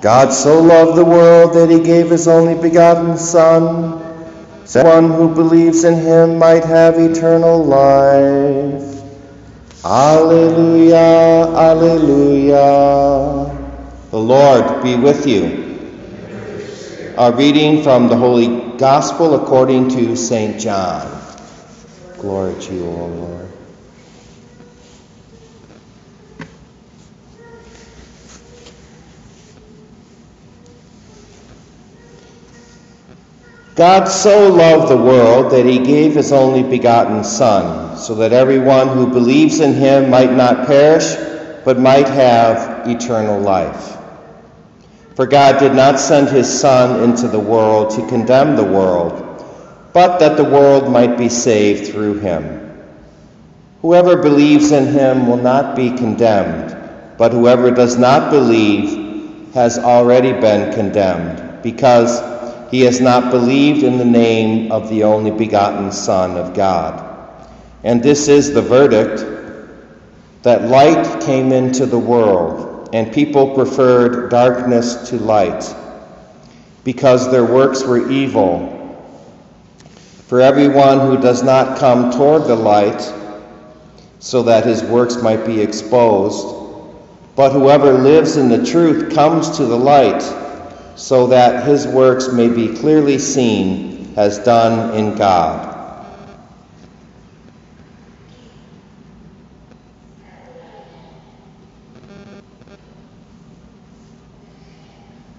God so loved the world that he gave his only begotten Son, so one who believes in him might have eternal life. Alleluia, Alleluia. The Lord be with you. A reading from the Holy Gospel according to St. John. Glory to you, O Lord. God so loved the world that he gave his only begotten Son, so that everyone who believes in him might not perish, but might have eternal life. For God did not send his Son into the world to condemn the world, but that the world might be saved through him. Whoever believes in him will not be condemned, but whoever does not believe has already been condemned, because he has not believed in the name of the only begotten Son of God. And this is the verdict that light came into the world, and people preferred darkness to light, because their works were evil. For everyone who does not come toward the light, so that his works might be exposed, but whoever lives in the truth comes to the light so that his works may be clearly seen as done in God.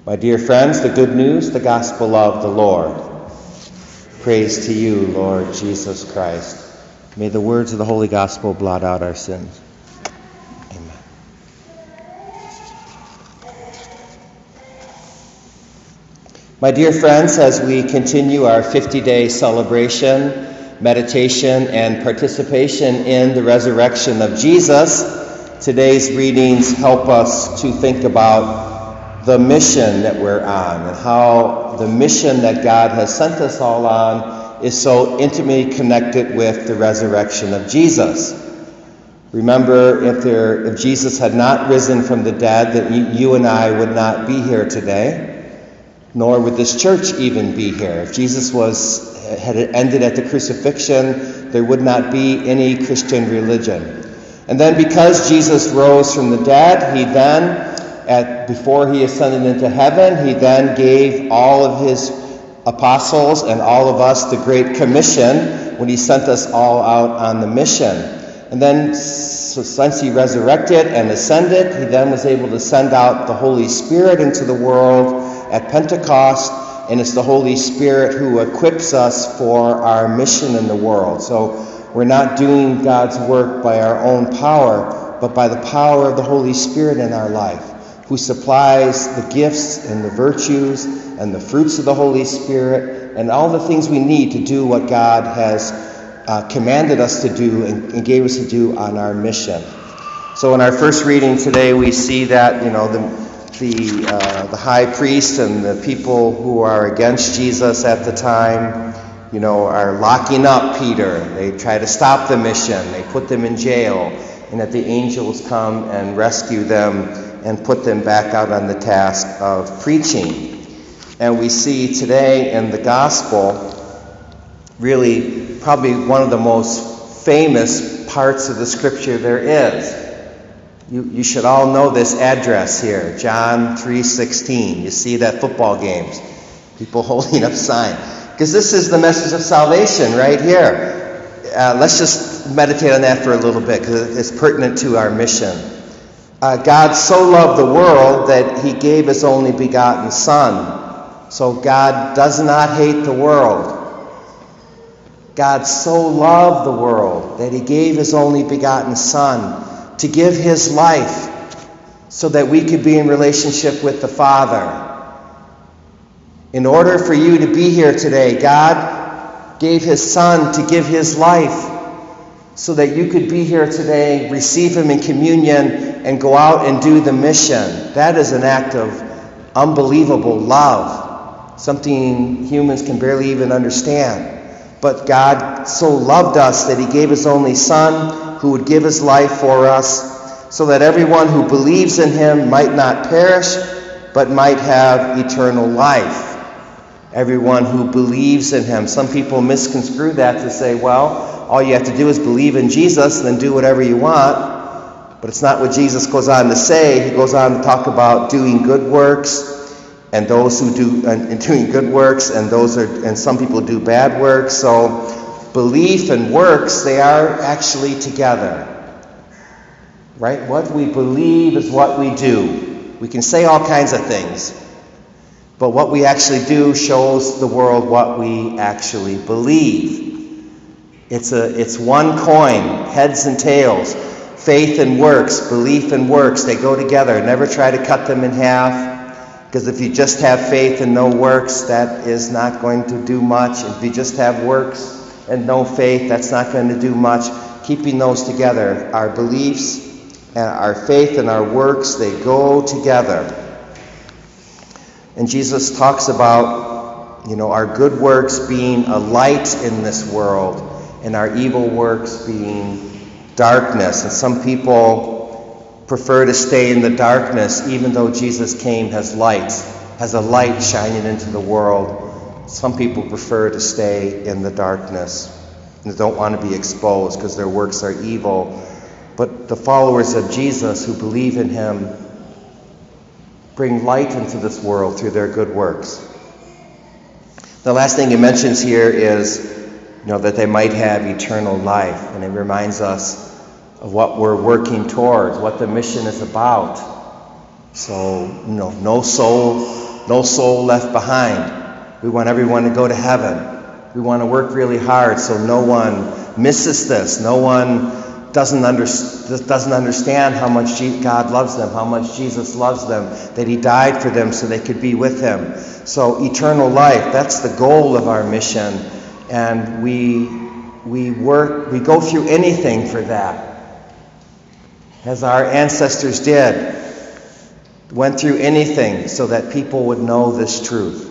My dear friends, the good news, the gospel of the Lord. Praise to you, Lord Jesus Christ. May the words of the Holy Gospel blot out our sins. My dear friends, as we continue our 50 day celebration, meditation, and participation in the resurrection of Jesus, today's readings help us to think about the mission that we're on and how the mission that God has sent us all on is so intimately connected with the resurrection of Jesus. Remember, if, there, if Jesus had not risen from the dead, that you, you and I would not be here today nor would this church even be here. If Jesus was had ended at the crucifixion, there would not be any Christian religion. And then because Jesus rose from the dead, he then at before he ascended into heaven, he then gave all of his apostles and all of us the great commission when he sent us all out on the mission. And then so since he resurrected and ascended, he then was able to send out the Holy Spirit into the world at Pentecost, and it's the Holy Spirit who equips us for our mission in the world. So we're not doing God's work by our own power, but by the power of the Holy Spirit in our life, who supplies the gifts and the virtues and the fruits of the Holy Spirit and all the things we need to do what God has uh, commanded us to do and, and gave us to do on our mission. So in our first reading today, we see that, you know, the the, uh, the high priest and the people who are against Jesus at the time, you know, are locking up Peter. They try to stop the mission. They put them in jail. And that the angels come and rescue them and put them back out on the task of preaching. And we see today in the gospel, really, probably one of the most famous parts of the scripture there is. You, you should all know this address here, John 3.16. You see that football games, people holding up sign. Because this is the message of salvation right here. Uh, let's just meditate on that for a little bit because it's pertinent to our mission. Uh, God so loved the world that he gave his only begotten Son. So God does not hate the world. God so loved the world that he gave his only begotten Son to give his life so that we could be in relationship with the Father. In order for you to be here today, God gave his Son to give his life so that you could be here today, receive him in communion, and go out and do the mission. That is an act of unbelievable love, something humans can barely even understand. But God so loved us that he gave his only Son who would give his life for us, so that everyone who believes in him might not perish, but might have eternal life. Everyone who believes in him. Some people misconstrue that to say, well, all you have to do is believe in Jesus, then do whatever you want. But it's not what Jesus goes on to say. He goes on to talk about doing good works and those who do and doing good works and those are and some people do bad works. So belief and works they are actually together. Right? What we believe is what we do. We can say all kinds of things. But what we actually do shows the world what we actually believe. It's a it's one coin, heads and tails. Faith and works, belief and works, they go together. Never try to cut them in half. Because if you just have faith and no works, that is not going to do much. If you just have works and no faith, that's not going to do much. Keeping those together, our beliefs and our faith and our works, they go together. And Jesus talks about, you know, our good works being a light in this world and our evil works being darkness. And some people prefer to stay in the darkness even though Jesus came as light, has a light shining into the world. Some people prefer to stay in the darkness and don't want to be exposed because their works are evil. But the followers of Jesus who believe in him bring light into this world through their good works. The last thing he mentions here is you know, that they might have eternal life. And it reminds us of what we're working towards, what the mission is about. So, you know, no soul, no soul left behind. We want everyone to go to heaven. We want to work really hard so no one misses this. No one doesn't, under, doesn't understand how much God loves them, how much Jesus loves them, that He died for them so they could be with Him. So, eternal life, that's the goal of our mission. And we, we work, we go through anything for that as our ancestors did, went through anything so that people would know this truth.